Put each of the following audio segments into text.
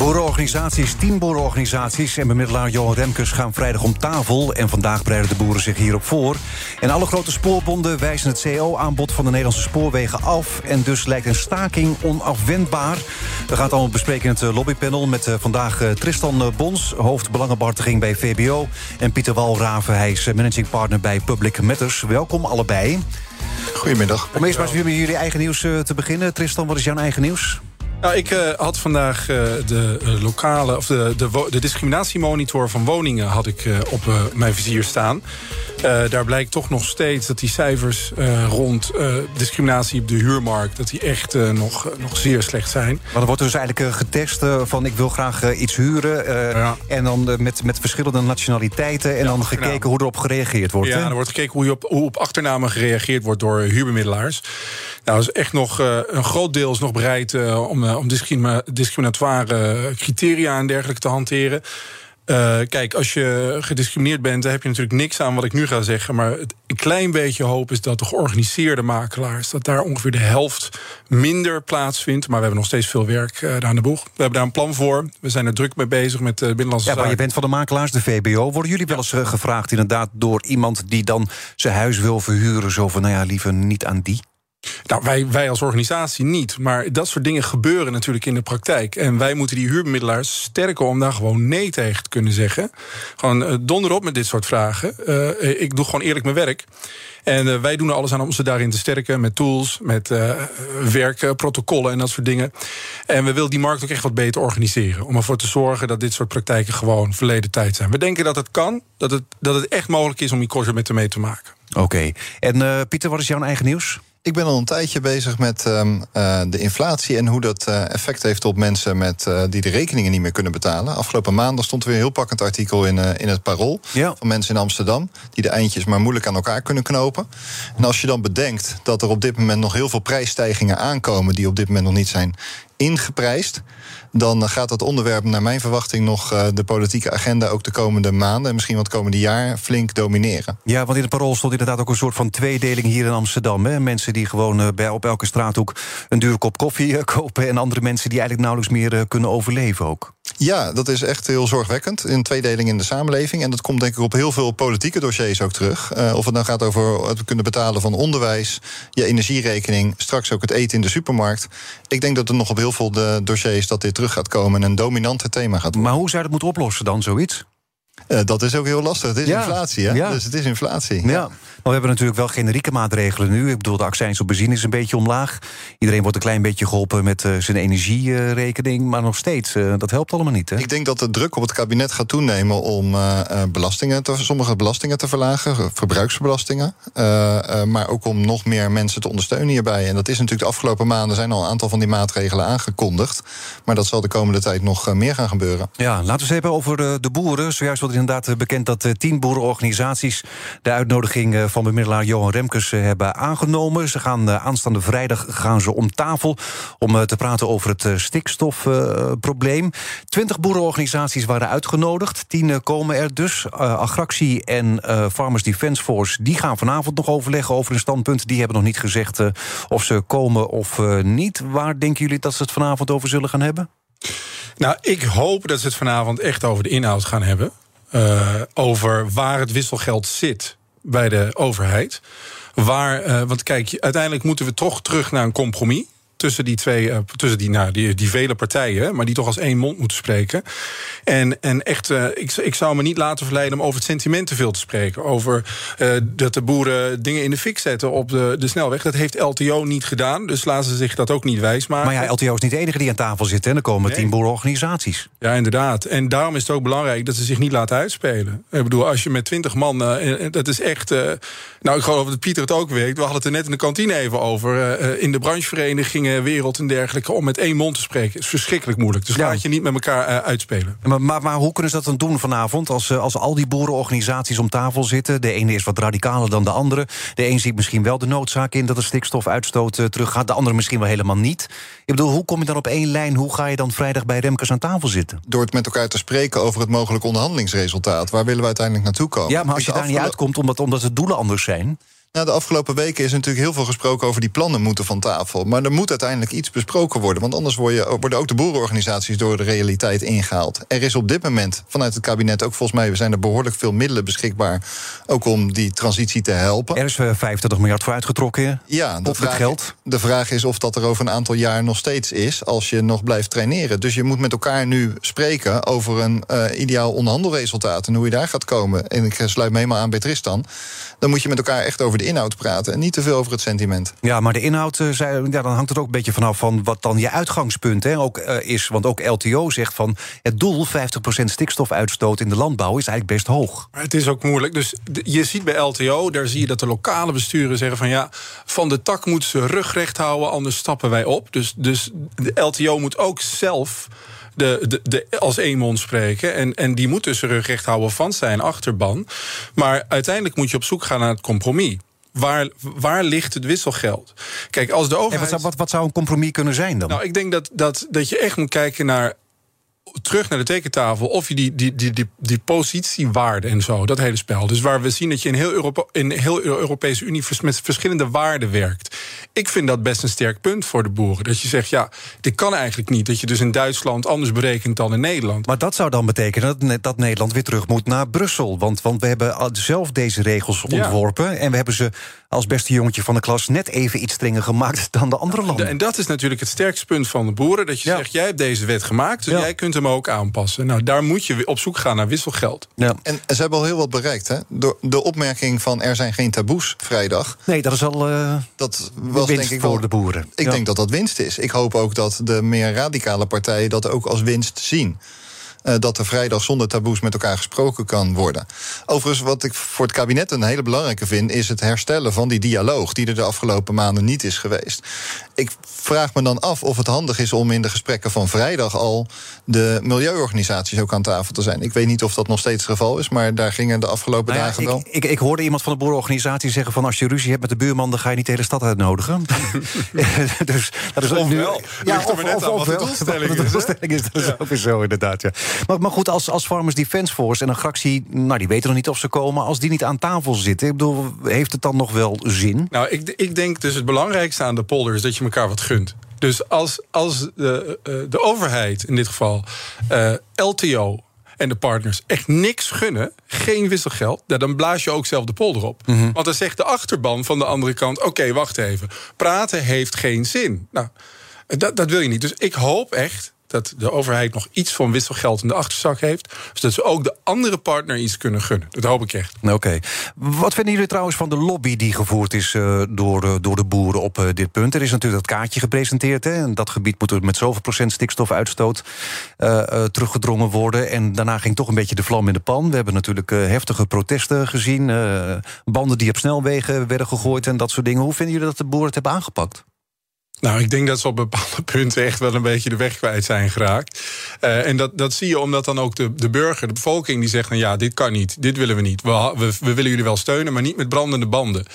Boerenorganisaties, tien boerenorganisaties en bemiddelaar Johan Remkes gaan vrijdag om tafel. En vandaag bereiden de boeren zich hierop voor. En alle grote spoorbonden wijzen het CO-aanbod van de Nederlandse spoorwegen af. En dus lijkt een staking onafwendbaar. We gaan het allemaal bespreken in het eh, lobbypanel met uh, vandaag uh, Tristan Bons, hoofd belangenbehartiging bij VBO. En Pieter Walraven, hij is managing partner bij Public Matters. Welkom allebei. Goedemiddag. Om eerst maar eens met jullie eigen nieuws te beginnen. Tristan, wat is jouw eigen nieuws? Nou, ik uh, had vandaag uh, de uh, lokale of de, de, de, discriminatiemonitor van woningen had ik op mijn vizier staan. daar blijkt toch nog steeds dat die cijfers rond discriminatie op de huurmarkt... dat die echt nog, nog zeer slecht zijn. Maar er wordt dus eigenlijk getest van ik wil graag iets huren... Ja. en dan met, met verschillende nationaliteiten... en ja, dan gekeken hoe erop gereageerd wordt. Ja, hè? er wordt gekeken hoe, je op, hoe op achternamen gereageerd wordt door huurbemiddelaars. Nou, is echt nog een groot deel is nog bereid om om discriminatoire criteria en dergelijke te hanteren. Uh, kijk, als je gediscrimineerd bent, dan heb je natuurlijk niks aan wat ik nu ga zeggen. Maar het, een klein beetje hoop is dat de georganiseerde makelaars, dat daar ongeveer de helft minder plaatsvindt. Maar we hebben nog steeds veel werk uh, aan de boeg. We hebben daar een plan voor. We zijn er druk mee bezig met de Binnenlandse ja, Zaken. Maar je bent van de makelaars, de VBO. Worden jullie wel eens gevraagd, inderdaad, door iemand die dan zijn huis wil verhuren? Zo van, nou ja, liever niet aan die? Nou, wij, wij als organisatie niet. Maar dat soort dingen gebeuren natuurlijk in de praktijk. En wij moeten die huurbemiddelaars sterken om daar gewoon nee tegen te kunnen zeggen. Gewoon uh, donder op met dit soort vragen. Uh, ik doe gewoon eerlijk mijn werk. En uh, wij doen er alles aan om ze daarin te sterken. Met tools, met werkprotocollen en dat soort dingen. En we willen die markt ook echt wat beter organiseren. Om ervoor te zorgen dat dit soort praktijken gewoon verleden tijd zijn. We denken dat het kan. Dat het, dat het echt mogelijk is om die korte met mee te maken. Oké. En Pieter, wat is jouw eigen nieuws? Ik ben al een tijdje bezig met um, uh, de inflatie en hoe dat uh, effect heeft op mensen met, uh, die de rekeningen niet meer kunnen betalen. Afgelopen maandag stond er weer een heel pakkend artikel in, in het Parool ja. van mensen in Amsterdam die de eindjes maar moeilijk aan elkaar kunnen knopen. En als je dan bedenkt dat er op dit moment nog heel veel prijsstijgingen aankomen die op dit moment nog niet zijn ingeprijsd, dan gaat dat onderwerp naar mijn verwachting nog uh, de politieke agenda ook de komende maanden en misschien wat komende jaar flink domineren. Ja, want in het parool stond inderdaad ook een soort van tweedeling hier in Amsterdam. Hè? Mensen die gewoon uh, bij, op elke straathoek een dure kop koffie uh, kopen en andere mensen die eigenlijk nauwelijks meer kunnen overleven ook. Ja, dat is echt heel zorgwekkend. Een tweedeling in de samenleving. En dat komt denk ik op heel veel politieke dossiers ook terug. Uh, of het dan gaat over het kunnen betalen van onderwijs, je energierekening, straks ook het eten in de supermarkt. Ik denk dat er nog op heel veel de dossiers dat dit terug gaat komen en een dominante thema gaat worden. Maar hoe zou dat moeten oplossen dan, zoiets? Uh, dat is ook heel lastig. Het is ja. inflatie, hè? Ja. Dus het is inflatie. Ja. Maar we hebben natuurlijk wel generieke maatregelen nu. Ik bedoel, de accijns op benzine is een beetje omlaag. Iedereen wordt een klein beetje geholpen met uh, zijn energierekening. Maar nog steeds, uh, dat helpt allemaal niet, hè? Ik denk dat de druk op het kabinet gaat toenemen... om belastingen te, sommige belastingen te verlagen, verbruiksbelastingen. maar ook om nog meer mensen te ondersteunen hierbij. En dat is natuurlijk de afgelopen maanden... zijn al een aantal van die maatregelen aangekondigd. Maar dat zal de komende tijd nog meer gaan gebeuren. Ja, laten we eens hebben over de boeren. Zojuist wordt inderdaad bekend dat tien boerenorganisaties... de uitnodiging van bemiddelaar Johan Remkes hebben aangenomen. Ze gaan aanstaande vrijdag gaan ze om tafel om te praten over het stikstofprobleem. Twintig boerenorganisaties waren uitgenodigd. Tien komen er dus. Agractie en Farmers Defence Force die gaan vanavond nog overleggen over een standpunt. Die hebben nog niet gezegd of ze komen of niet. Waar denken jullie dat ze het vanavond over zullen gaan hebben? Nou, ik hoop dat ze het vanavond echt over de inhoud gaan hebben. Uh, over waar het wisselgeld zit bij de overheid. Waar, uh, want kijk, uiteindelijk moeten we toch terug naar een compromis tussen die twee, uh, tussen die, nou, die, die vele partijen, maar die toch als één mond moeten spreken. En, en echt, uh, ik, ik zou me niet laten verleiden om over het sentiment te veel te spreken. Over uh, dat de boeren dingen in de fik zetten op de, de snelweg. Dat heeft LTO niet gedaan, dus laten ze zich dat ook niet wijsmaken. Maar ja, LTO is niet de enige die aan tafel zit. En er komen nee. tien boerenorganisaties. Ja, inderdaad. En daarom is het ook belangrijk dat ze zich niet laten uitspelen. Ik bedoel, als je met twintig man, dat is echt. nou, ik geloof dat Pieter het ook weet. We hadden het er net in de kantine even over. in de brancheverenigingen marketingwereld en dergelijke... om met één mond te spreken, is verschrikkelijk moeilijk. Dus laat je niet met elkaar uh, uitspelen. Maar, maar, maar, hoe kunnen ze dat dan doen vanavond... Als, als al die boerenorganisaties om tafel zitten? De ene is wat radicaler dan de andere. De een ziet misschien wel de noodzaak in dat de stikstofuitstoot uh, teruggaat. De andere misschien wel helemaal niet. Ik bedoel, hoe kom je dan op één lijn? Hoe ga je dan vrijdag bij Remkes aan tafel zitten? Door het met elkaar te spreken over het mogelijk onderhandelingsresultaat. Waar willen we uiteindelijk naartoe komen? Ja, maar als je daar niet uitkomt omdat, omdat de doelen anders zijn... Nou, de afgelopen weken is natuurlijk heel veel gesproken over die plannen moeten van tafel. Maar er moet uiteindelijk iets besproken worden. Want anders worden ook de boerenorganisaties door de realiteit ingehaald. Er is op dit moment vanuit het kabinet ook volgens mij zijn er behoorlijk veel middelen beschikbaar. Ook om die transitie te helpen. Er is 25 miljard voor uitgetrokken. Ja, de vraag, geld. de vraag is of dat er over een aantal jaar nog steeds is. Als je nog blijft traineren. Dus je moet met elkaar nu spreken over een uh, ideaal onderhandelresultaat. En hoe je daar gaat komen. En ik sluit me helemaal aan bij Tristan. Dan moet je met elkaar echt over de inhoud praten en niet te veel over het sentiment. Ja, maar de inhoud, uh, ja, dan hangt het ook een beetje vanaf van wat dan je uitgangspunt hè, ook, uh, is. Want ook LTO zegt van het doel 50% stikstofuitstoot in de landbouw is eigenlijk best hoog. Maar het is ook moeilijk. Dus je ziet bij LTO, daar zie je dat de lokale besturen zeggen van ja, van de tak moeten ze rugrecht houden, anders stappen wij op. Dus, dus de LTO moet ook zelf de, de, de, als één mond spreken. En, en die moet dus zijn recht houden van zijn achterban. Maar uiteindelijk moet je op zoek gaan naar het compromis. Waar, waar ligt het wisselgeld? Kijk, als de overheid. En wat, zou, wat, wat zou een compromis kunnen zijn dan? Nou, ik denk dat, dat, dat je echt moet kijken naar terug naar de tekentafel of je die, die, die, die, die positiewaarde en zo, dat hele spel. Dus waar we zien dat je in heel, Europa, in heel Europese Unie met verschillende waarden werkt. Ik vind dat best een sterk punt voor de boeren. Dat je zegt, ja, dit kan eigenlijk niet. Dat je dus in Duitsland anders berekent dan in Nederland. Maar dat zou dan betekenen dat, dat Nederland weer terug moet naar Brussel. Want, want we hebben zelf deze regels ontworpen. En we hebben ze als beste jongetje van de klas net even iets strenger gemaakt dan de andere landen. En dat is natuurlijk het sterkste punt van de boeren. Dat je zegt, jij hebt deze wet gemaakt, dus jij kunt hem ook aanpassen. Nou, daar moet je op zoek gaan naar wisselgeld. Ja. En ze hebben al heel wat bereikt. Hè? Door de opmerking van er zijn geen taboes vrijdag. Nee, dat is al uh, dat was denk ik voor de boeren. Ik ja. denk dat dat winst is. Ik hoop ook dat de meer radicale partijen dat ook als winst zien. Uh, dat er vrijdag zonder taboes met elkaar gesproken kan worden. Overigens, wat ik voor het kabinet een hele belangrijke vind, is het herstellen van die dialoog die er de afgelopen maanden niet is geweest. Ik vraag me dan af of het handig is om in de gesprekken van vrijdag al de milieuorganisaties ook aan tafel te zijn. Ik weet niet of dat nog steeds het geval is, maar daar gingen de afgelopen nou ja, dagen wel. Ik, ik, hoorde iemand van de boerenorganisatie zeggen van als je ruzie hebt met de buurman, dan ga je niet de hele stad uitnodigen. dus dat is of wel. Ja, of, of, of, of de doelstelling de is. doelstelling is, dat is Ja. ook weer zo inderdaad. Ja. Maar, maar goed, als, als Farmers Defence Force en een fractie, nou die weten nog niet of ze komen, als die niet aan tafel zitten, ik bedoel, heeft het dan nog wel zin? Nou, ik, ik denk dus het belangrijkste aan de polder is dat je elkaar wat gunt. Dus als, als de, eh, de overheid, in dit geval eh, LTO en de partners, echt niks gunnen, geen wisselgeld, dan blaas je ook zelf de polder op. Want dan zegt de achterban van de andere kant: oké, wacht even. Praten heeft geen zin. Nou, dat, dat wil je niet. Dus ik hoop echt dat de overheid nog iets van wisselgeld in de achterzak heeft. Zodat ze ook de andere partner iets kunnen gunnen. Dat hoop ik echt. Oké. Wat vinden jullie trouwens van de lobby die gevoerd is uh, door, uh, door de boeren op uh, dit punt? Er is natuurlijk dat kaartje gepresenteerd. Hè, en dat gebied moet er met zoveel procent stikstofuitstoot teruggedrongen worden. En daarna ging toch een beetje de vlam in de pan. We hebben natuurlijk heftige protesten gezien. banden die op snelwegen werden gegooid en dat soort dingen. Hoe vinden jullie dat de boeren het hebben aangepakt? Nou, ik denk dat ze op bepaalde punten echt wel een beetje de weg kwijt zijn geraakt. Uh, en dat, dat zie je omdat dan ook de, de burger, de bevolking, die zegt: nou ja, dit kan niet, dit willen we niet. We, we, we willen jullie wel steunen, maar niet met brandende banden.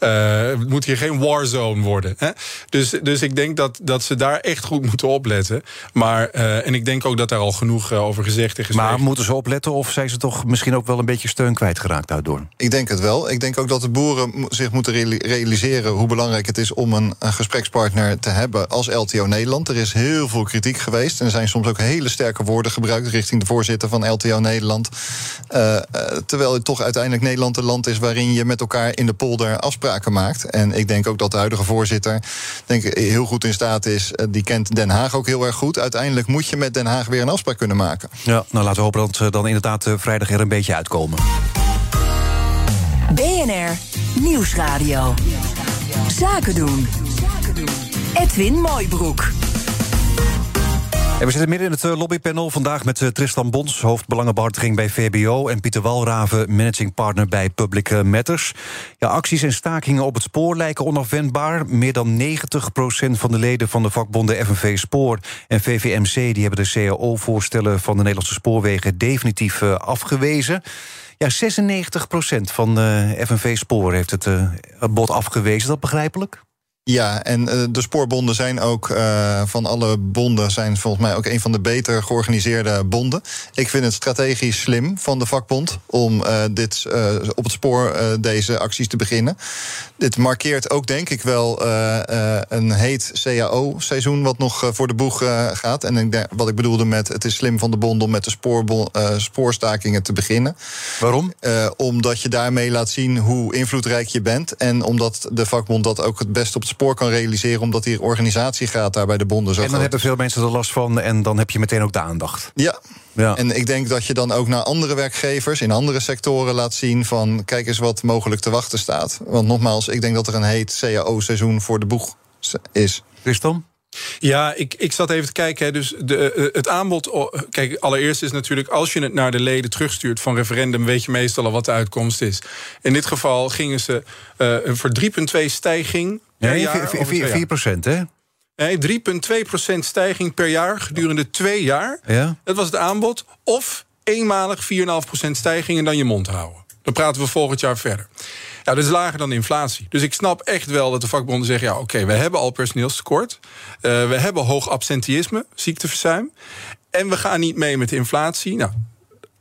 Uh, het moet hier geen warzone worden. Hè? Dus, dus ik denk dat, dat ze daar echt goed moeten opletten. Maar, uh, en ik denk ook dat daar al genoeg uh, over gezegd is. Maar moeten ze opletten of zijn ze toch misschien ook wel een beetje steun kwijtgeraakt daardoor? Ik denk het wel. Ik denk ook dat de boeren zich moeten realiseren hoe belangrijk het is om een, een gesprekspartner te hebben als LTO Nederland. Er is heel veel kritiek geweest en er zijn soms ook hele sterke woorden gebruikt richting de voorzitter van LTO Nederland. Uh, terwijl het toch uiteindelijk Nederland een land is waarin je met elkaar in de polder afspraken maakt. En ik denk ook dat de huidige voorzitter denk ik, heel goed in staat is. Die kent Den Haag ook heel erg goed. Uiteindelijk moet je met Den Haag weer een afspraak kunnen maken. Ja, nou laten we hopen dat ze dan inderdaad vrijdag er een beetje uitkomen. BNR Nieuwsradio. Zaken doen. Edwin Mooibroek. We zitten midden in het eh, lobbypanel. Vandaag met eh, Tristan Bons, hoofdbelangenbehartiging bij VBO... en Pieter Walraven, managing partner bij Public eh, Matters. Ja, acties en stakingen op het spoor lijken onafwendbaar. Meer dan 90% van de leden van de vakbonden FNV Spoor en VVMC... die hebben de CAO-voorstellen van de Nederlandse spoorwegen... definitief afgewezen. Ja, 96% van FNV Spoor heeft het bod afgewezen. Dat begrijpelijk? Ja, en uh, de spoorbonden zijn ook uh, van alle bonden zijn volgens mij ook een van de beter georganiseerde bonden. Ik vind het strategisch slim van de vakbond om uh, dit op het spoor deze acties te beginnen. Dit markeert ook denk ik wel een heet CAO-seizoen wat nog voor de boeg gaat. En ik wat ik bedoelde met het is slim van de bond om met de spoorbon, spoorstakingen te beginnen. Waarom? omdat je daarmee laat zien hoe invloedrijk je bent en omdat de vakbond dat ook het best op het spoor kan realiseren, omdat die organisatie gaat daar bij de bonden zo. En dan hebben veel mensen er last van en dan heb je meteen ook de aandacht. Ja. Ja. En ik denk dat je dan ook naar andere werkgevers in andere sectoren laat zien van kijk eens wat mogelijk te wachten staat. Want nogmaals, ik denk dat er een heet CAO-seizoen voor de boeg is. Christon? Ja, ik, ik zat even te kijken. Dus de, eh, het aanbod. Kijk, allereerst is natuurlijk. als je het naar de leden terugstuurt van referendum. weet je meestal al wat de uitkomst is. In dit geval gingen ze uh, voor 3,2 stijging. Jaar, 4, procent, hè? Nee, 3,2% stijging per jaar gedurende twee jaar. Ja? Dat was het aanbod. Of eenmalig 4,5% stijging en dan je mond houden. Dan praten we volgend jaar verder. Ja, dat is lager dan de inflatie. Dus ik snap echt wel dat de vakbonden zeggen... ja, oké, we hebben al personeelstekort. Uh, we hebben hoog absenteïsme, ziekteverzuim. En we gaan niet mee met de inflatie. Nou,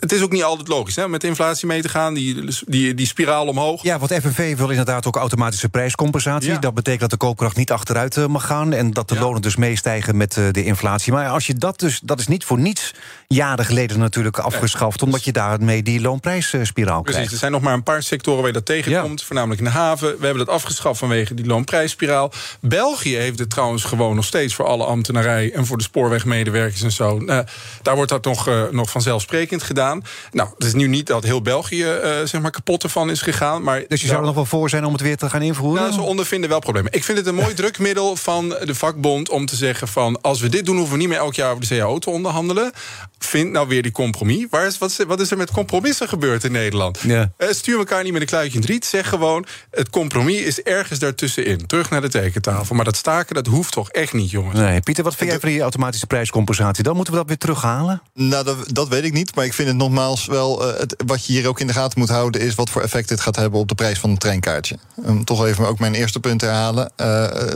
het is ook niet altijd logisch hè, met inflatie mee te gaan, die, die, die spiraal omhoog. Ja, want FNV wil inderdaad ook automatische prijscompensatie. Dat betekent dat de koopkracht niet achteruit eh, mag gaan... en dat de lonen dus meestijgen met eh, de inflatie. Maar als je dat dus, dat is niet voor niets jaren geleden natuurlijk afgeschaft... omdat je daarmee die loonprijsspiraal krijgt. Precies, er zijn nog maar een paar sectoren waar je dat tegenkomt. Voornamelijk in de haven. We hebben dat afgeschaft vanwege die loonprijsspiraal. België heeft het trouwens gewoon nog steeds voor alle ambtenarij... en voor de spoorwegmedewerkers en zo. Uh, daar wordt dat nog, nog vanzelfsprekend gedaan. Nou, het is nu niet dat heel België uh, zeg maar kapot ervan is gegaan. Maar dus je zou er nog wel voor zijn om het weer te gaan invoeren? Nou, ze ondervinden wel problemen. Ik vind het een mooi drukmiddel van de vakbond om te zeggen van... als we dit doen, hoeven we niet meer elk jaar over de CAO te onderhandelen. Vind nou weer die compromis. Waar is, wat, is, wat is er met compromissen gebeurd in Nederland? Ja. Uh, stuur elkaar niet met een kluitje in het riet. Zeg gewoon, het compromis is ergens daartussenin. Terug naar de tekentafel. Maar dat staken, dat hoeft toch echt niet, jongens? Nee, Pieter, wat vind jij van die automatische prijscompensatie? Dan moeten we dat weer terughalen? Nou, dat, dat weet ik niet. Maar ik vind het nogmaals wel, uh, het, wat je hier ook in de gaten moet houden, is wat voor effect dit gaat hebben op de prijs van een treinkaartje. Um, toch even ook mijn eerste punt herhalen. Uh,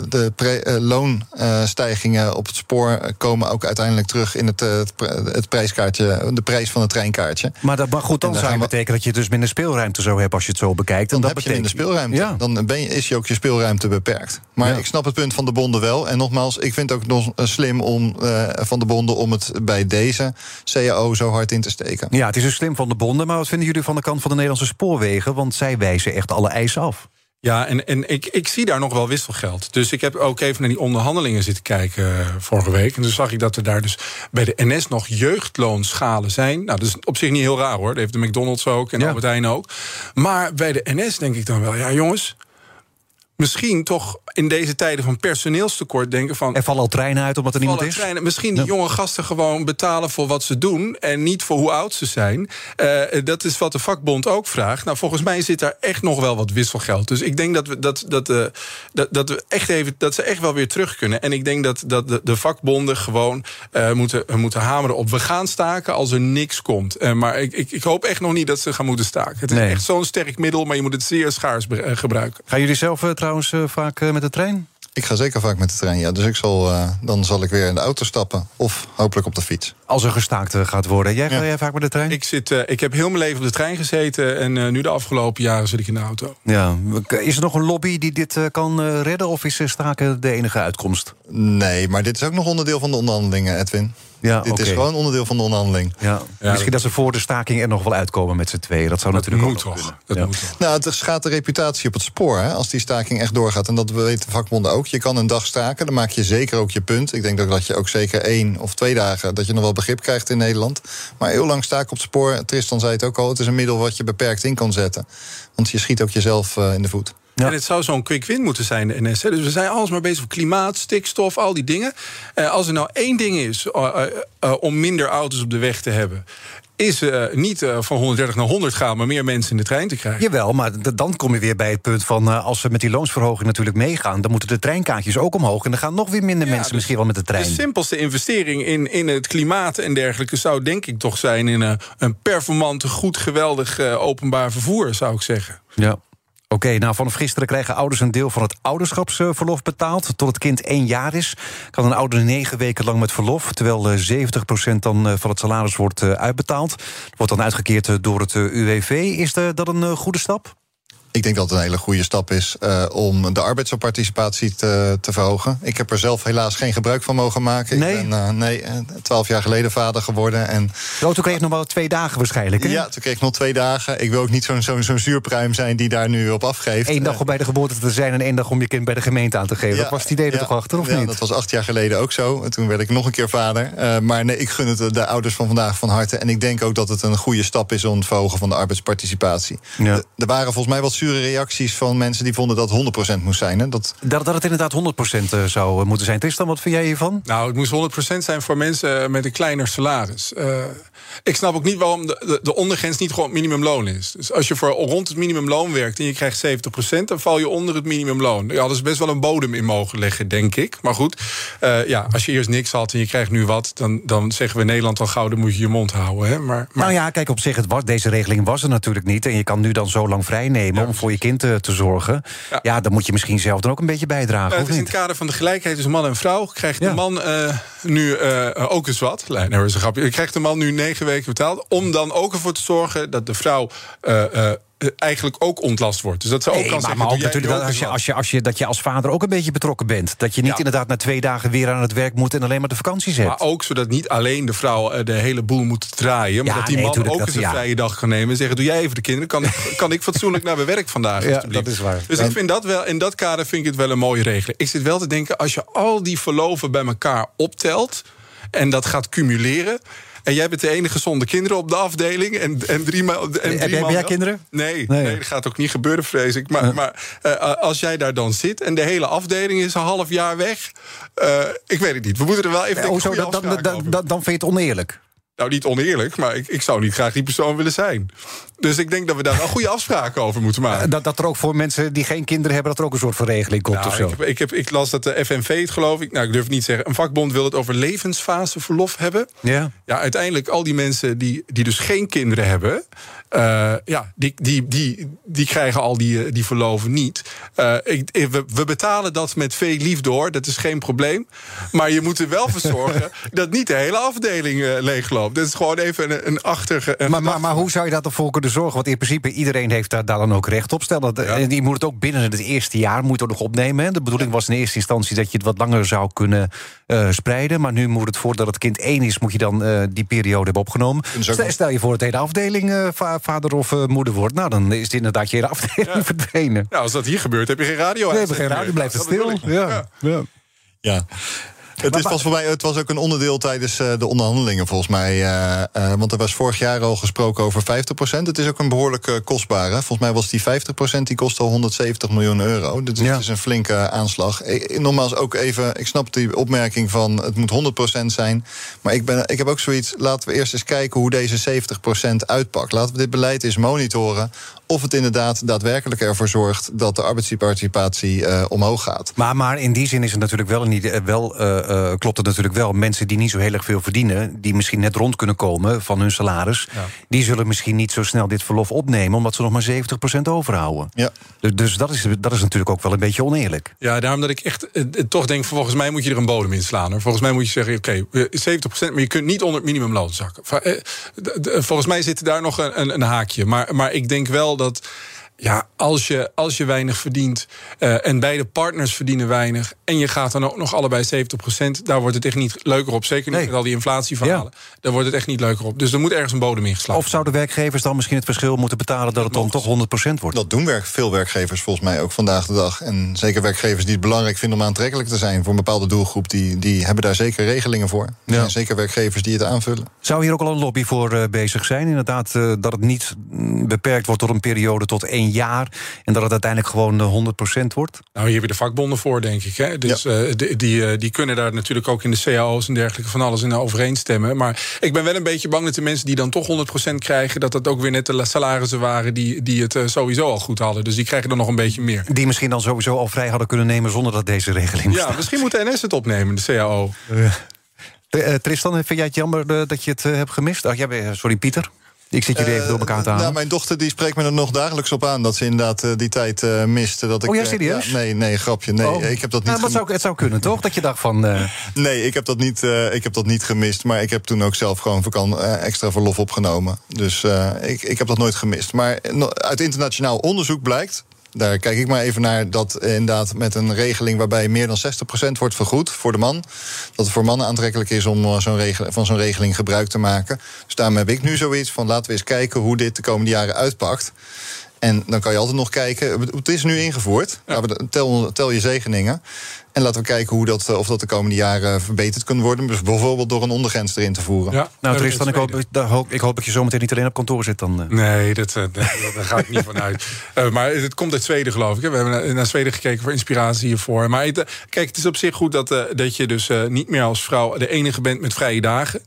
de uh, loonstijgingen op het spoor komen ook uiteindelijk terug in het, het prijskaartje, de prijs van het treinkaartje. Maar dat mag goed dan, zou je betekenen dat je dus minder speelruimte zou hebben als je het zo bekijkt. Dan, dan heb betekent... je minder speelruimte. Ja. Dan ben je, is je ook je speelruimte beperkt. Maar ja. ik snap het punt van de bonden wel. En nogmaals, ik vind het ook nog slim om van de bonden om het bij deze CAO zo hard in te steken. Ja, het is dus slim van de bonden. Maar wat vinden jullie van de kant van de Nederlandse spoorwegen? Want zij wijzen echt alle eisen af. Ja, en, en ik, ik zie daar nog wel wisselgeld. Dus ik heb ook even naar die onderhandelingen zitten kijken uh, vorige week. En toen zag ik dat er daar dus bij de NS nog jeugdloonschalen zijn. Nou, dat is op zich niet heel raar hoor. Dat heeft de McDonald's ook en ja. Albert Heijn ook. Maar bij de NS denk ik dan wel, ja jongens misschien toch in deze tijden van personeelstekort denken van... Er vallen al treinen uit omdat er niemand is? Treinen, misschien die ja. jonge gasten gewoon betalen voor wat ze doen... en niet voor hoe oud ze zijn. Uh, dat is wat de vakbond ook vraagt. Nou, volgens mij zit daar echt nog wel wat wisselgeld. Dus ik denk dat, we, dat, dat, uh, dat, dat, we echt even, dat ze echt wel weer terug kunnen. En ik denk dat, dat de, de vakbonden gewoon uh, moeten, moeten hameren op... we gaan staken als er niks komt. maar ik, ik, ik, hoop echt nog niet dat ze gaan moeten staken. Het is echt zo'n sterk middel, maar je moet het zeer schaars gebruiken. Gaan jullie zelf trouwens uh, vaak uh, met de trein? Ik ga zeker vaak met de trein, ja. Dus ik zal, uh, dan zal ik weer in de auto stappen. Of hopelijk op de fiets. Als er gestaakt gaat worden. Jij, ja. ga jij vaak met de trein? Ik, zit, ik heb heel mijn leven op de trein gezeten. En nu de afgelopen jaren zit ik in de auto. Ja. Is er nog een lobby die dit kan redden? Of is staken de enige uitkomst? Nee, maar dit is ook nog onderdeel van de onderhandelingen, Edwin. Ja, Dit okay. is gewoon onderdeel van de onderhandeling. Ja. Ja, Misschien dat ze voor de staking er nog wel uitkomen met z'n tweeën. Dat zou dat natuurlijk moet ook toch. kunnen. Dat ja. moet toch. Nou, het schaadt de reputatie op het spoor hè, als die staking echt doorgaat. En dat weten de vakbonden ook. Je kan een dag staken, dan maak je zeker ook je punt. Ik denk dat je ook zeker één of twee dagen... dat je nog wel begrip krijgt in Nederland. Maar heel lang staken op het spoor, Tristan zei het ook al... het is een middel wat je beperkt in kan zetten. Want je schiet ook jezelf uh, in de voet. En het zou zo'n quick win moeten zijn, de NS. Dus we zijn alles maar bezig met klimaat, stikstof, al die dingen. Uh, als er nou één ding is uh, uh, om minder auto's op de weg te hebben is uh, niet uh, van 130 naar 100 gaan, maar meer mensen in de trein te krijgen. Jawel, maar dan kom je weer bij het punt van... Uh, als we met die loonsverhoging natuurlijk meegaan... dan moeten de treinkaartjes ook omhoog... en dan gaan nog weer minder ja, mensen dus misschien wel met de trein. De simpelste investering in, in het klimaat en dergelijke... zou denk ik toch zijn in een, een performante, goed, geweldig openbaar vervoer, zou ik zeggen. Ja. Oké, nou vanaf gisteren krijgen ouders een deel van het ouderschapsverlof betaald. Tot het kind één jaar is, kan een ouder negen weken lang met verlof... terwijl 70% dan van het salaris wordt uitbetaald. Wordt dan uitgekeerd door het UWV. Is dat een goede stap? Ik denk dat het een hele goede stap is uh, om de arbeidsparticipatie te, te, verhogen. Ik heb er zelf helaas geen gebruik van mogen maken. Nee? Ik ben uh, nee, twaalf jaar geleden vader geworden. En, oh, toen kreeg je nog wel twee dagen waarschijnlijk, hè? Ja, toen kreeg ik nog twee dagen. Ik wil ook niet zo'n zo'n zo'n zuurpruim zijn die daar nu op afgeeft. Eén dag om bij de geboorte te zijn en één dag om je kind bij de gemeente aan te geven. Ja, dat was het idee er ja, toch achter, of ja, niet? dat was acht jaar geleden ook zo. En toen werd ik nog een keer vader. Uh, maar nee, ik gun het de ouders van vandaag van harte. En ik denk ook dat het een goede stap is om het verhogen van de arbeidsparticipatie. Ja. Er waren volgens mij wat zure reacties van mensen die vonden dat 100% moest zijn. Hè? Dat... Dat, dat het inderdaad 100% zou moeten zijn. Tristan, wat vind jij hiervan? Nou, het moest 100% zijn voor mensen met een kleiner salaris. Uh, ik snap ook niet waarom de, de, de, ondergrens niet gewoon het minimumloon is. Dus als je voor rond het minimumloon werkt en je krijgt 70%, dan val je onder het minimumloon. Ja, dat is best wel een bodem in mogen leggen, denk ik. Maar goed, uh, ja, als je eerst niks had en je krijgt nu wat, dan, dan zeggen we in Nederland al gauw, dan moet je je mond houden. Hè? Maar, maar... Nou ja, kijk, op zich, het was, deze regeling was er natuurlijk niet. En je kan nu dan zo lang vrij nemen ja, om voor je kind te, te zorgen. Ja. ja. dan moet je misschien zelf dan ook een beetje bijdragen. Uh, het is in het kader van de gelijkheid tussen man en vrouw. Krijgt ja. de man uh, nu uh, ook eens wat. Nee, nou is een grapje. Krijgt de man nu negen weken betaald. Om dan ook ervoor te zorgen dat de vrouw eigenlijk ook ontlast wordt. Dus dat ze ook nee, kan maar, zeggen, maar ook natuurlijk dat als je, als, je, als je dat je als vader ook een beetje betrokken bent. Dat je niet ja. inderdaad na twee dagen weer aan het werk moet en alleen maar de vakanties hebt. Maar ook zodat niet alleen de vrouw de hele boel moet draaien, maar ja, dat die nee, man ook eens een ja. vrije dag kan nemen en zeggen: doe jij even de kinderen, kan, kan ik fatsoenlijk naar mijn werk vandaag? Ja, dat is waar. Dus ik vind dat wel in dat kader vind ik het wel een mooie regeling. Ik zit wel te denken als je al die verloven bij elkaar optelt en dat gaat cumuleren. En jij bent de enige zonder kinderen op de afdeling. En, en drie maal. En heb, jij kinderen? Nee, nee, nee, dat gaat ook niet gebeuren, vrees ik. Maar, maar uh, als jij daar dan zit en de hele afdeling is een half jaar weg. Uh, ik weet het niet. We moeten er wel even. Ja, oh, zo, dan, dan, dan, dan vind je het oneerlijk. Nou, niet oneerlijk, maar ik, ik zou niet graag die persoon willen zijn. Dus ik denk dat we daar wel goede afspraken over moeten maken. Dat, dat er ook voor mensen die geen kinderen hebben... dat er ook een soort van regeling komt nou, of zo? Ik, heb, ik, heb, ik las dat de FNV het, geloof ik... nou, ik durf het niet zeggen... een vakbond wil het over levensfaseverlof hebben. Ja. Ja, uiteindelijk al die mensen die, die dus geen kinderen hebben... Uh, ja, die, die, die, die krijgen al die, die verloven niet. Uh, ik, we, we, betalen dat met veel liefde hoor, dat is geen probleem. Maar je moet er wel voor zorgen dat niet de hele afdeling uh, leegloopt. Dat is gewoon even een, een achtige. Een maar, maar, maar, hoe zou je dat ervoor kunnen zorgen? Want in principe iedereen heeft daar, daar dan ook recht op. Stel dat, ja. die moet het ook binnen het eerste jaar moet nog opnemen. Hè? De bedoeling was in eerste instantie dat je het wat langer zou kunnen spreiden. Maar nu moet het voordat het kind één is, moet je dan die periode hebben opgenomen. Stel, stel, je voor dat de hele afdeling vader of uh, moeder wordt, nou dan is het inderdaad je hele afdeling ja. verdwenen. Ja, als dat hier gebeurt, heb je geen radio. Nee, heb je geen radio, blijft het stil. Ja. Ja. ja. Het, is pas voor mij, het was ook een onderdeel tijdens uh, de onderhandelingen, volgens mij. Uh, uh, want er was vorig jaar al gesproken over 50%. Het is ook een behoorlijk kostbare. Volgens mij was die 50% die kost al 170 miljoen euro. Dus ja. het is een flinke aanslag. Ik, nogmaals, ook even, ik snap die opmerking van het moet 100% zijn. Maar ik, ben, ik heb ook zoiets, laten we eerst eens kijken hoe deze 70% uitpakt. Laten we dit beleid eens monitoren of het inderdaad daadwerkelijk ervoor zorgt dat de arbeidsparticipatie uh, omhoog gaat. Maar, maar in die zin is het natuurlijk wel, niet, wel uh, uh, klopt het natuurlijk wel. Mensen die niet zo heel erg veel verdienen, die misschien net rond kunnen komen van hun salaris, ja. die zullen misschien niet zo snel dit verlof opnemen, omdat ze nog maar 70% overhouden. Ja. Dus, dus dat, is, dat is natuurlijk ook wel een beetje oneerlijk. Ja, daarom dat ik echt toch denk, volgens mij moet je er een bodem in slaan. Hoor. Volgens mij moet je zeggen, oké, okay, 70%, maar je kunt niet onder het minimumloon zakken. Volgens mij zit daar nog een, een, een haakje. Maar, maar ik denk wel dat ja, als je, als je weinig verdient uh, en beide partners verdienen weinig... en je gaat dan ook nog allebei 70% daar wordt het echt niet leuker op. Zeker niet nee. met al die inflatieverhalen. Ja. Daar wordt het echt niet leuker op. Dus er moet ergens een bodem ingeslagen Of zouden werkgevers dan misschien het verschil moeten betalen... dat het dan toch 100% wordt? Dat doen werk, veel werkgevers volgens mij ook vandaag de dag. En zeker werkgevers die het belangrijk vinden om aantrekkelijk te zijn... voor een bepaalde doelgroep, die, die hebben daar zeker regelingen voor. Ja. zijn zeker werkgevers die het aanvullen. Zou hier ook al een lobby voor uh, bezig zijn? Inderdaad, uh, dat het niet beperkt wordt tot een periode tot één een jaar... en dat het uiteindelijk gewoon 100% wordt? Nou, hier heb je de vakbonden voor, denk ik. Hè? Dus ja. die, die, die, kunnen daar natuurlijk ook in de cao's en dergelijke... van alles in overeenstemmen. Maar ik ben wel een beetje bang dat de mensen die dan toch 100% krijgen... dat dat ook weer net de salarissen waren die, die het sowieso al goed hadden. Dus die krijgen dan nog een beetje meer. Die misschien dan sowieso al vrij hadden kunnen nemen... zonder dat deze regeling Ja, misschien moet de NS het opnemen, de CAO. Uh, Tristan, vind jij het jammer dat je het hebt gemist? Jij, sorry, Pieter. Ik zit jullie even door elkaar te halen. Nou, mijn dochter die spreekt me er nog dagelijks op aan... dat ze inderdaad uh, die tijd uh, miste. Dat ik, oh ja, serieus? Ja, nee, nee, grapje. Nee, oh. ik heb dat niet nou, zou, Het zou kunnen, toch? Dat je dacht van... Uh... Nee, ik heb, dat niet, ik heb dat niet gemist. Maar ik heb toen ook zelf gewoon vakan extra verlof opgenomen. Dus ik, ik heb dat nooit gemist. Maar uit internationaal onderzoek blijkt daar kijk ik maar even naar dat inderdaad met een regeling waarbij meer dan 60% wordt vergoed voor de man. Dat het voor mannen aantrekkelijk is om regel, van zo'n regeling gebruik te maken. Dus daarom heb ik nu zoiets van laten we eens kijken hoe dit de komende jaren uitpakt. En dan kan je altijd nog kijken. Het is nu ingevoerd. Ja. Tel, tel je zegeningen. En laten we kijken hoe dat, of dat de komende jaren verbeterd kan worden. Dus bijvoorbeeld door een ondergrens erin te voeren. Ja, nou, Tristan, ik hoop, ik hoop dat je zometeen niet alleen op kantoor zit. Dan, uh. Nee, dat, uh, daar ga ik niet van uit. Uh, maar het komt uit Zweden, geloof ik. We hebben naar, Zweden gekeken voor inspiratie hiervoor. Maar het, kijk, het is op zich goed dat, dat je dus niet meer als vrouw de enige bent met vrije dagen.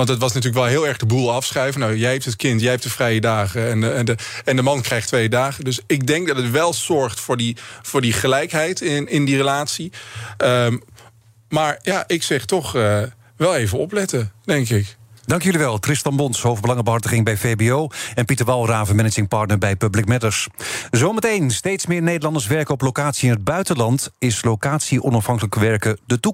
Want het was natuurlijk wel heel erg de boel afschuiven. Nou, jij hebt het kind, jij hebt de vrije dagen. En de, en de, en de man krijgt twee dagen. Dus ik denk dat het wel zorgt voor die, voor die gelijkheid in, in die relatie. Um, maar ja, ik zeg toch uh, wel even opletten, denk ik. Dank jullie wel. Tristan Bons, hoofdbelangenbehartiging bij VBO... en Pieter Walraven, managing partner bij Public Matters. Zometeen, steeds meer Nederlanders werken op locatie in het buitenland. Is locatie onafhankelijk werken de toekomst?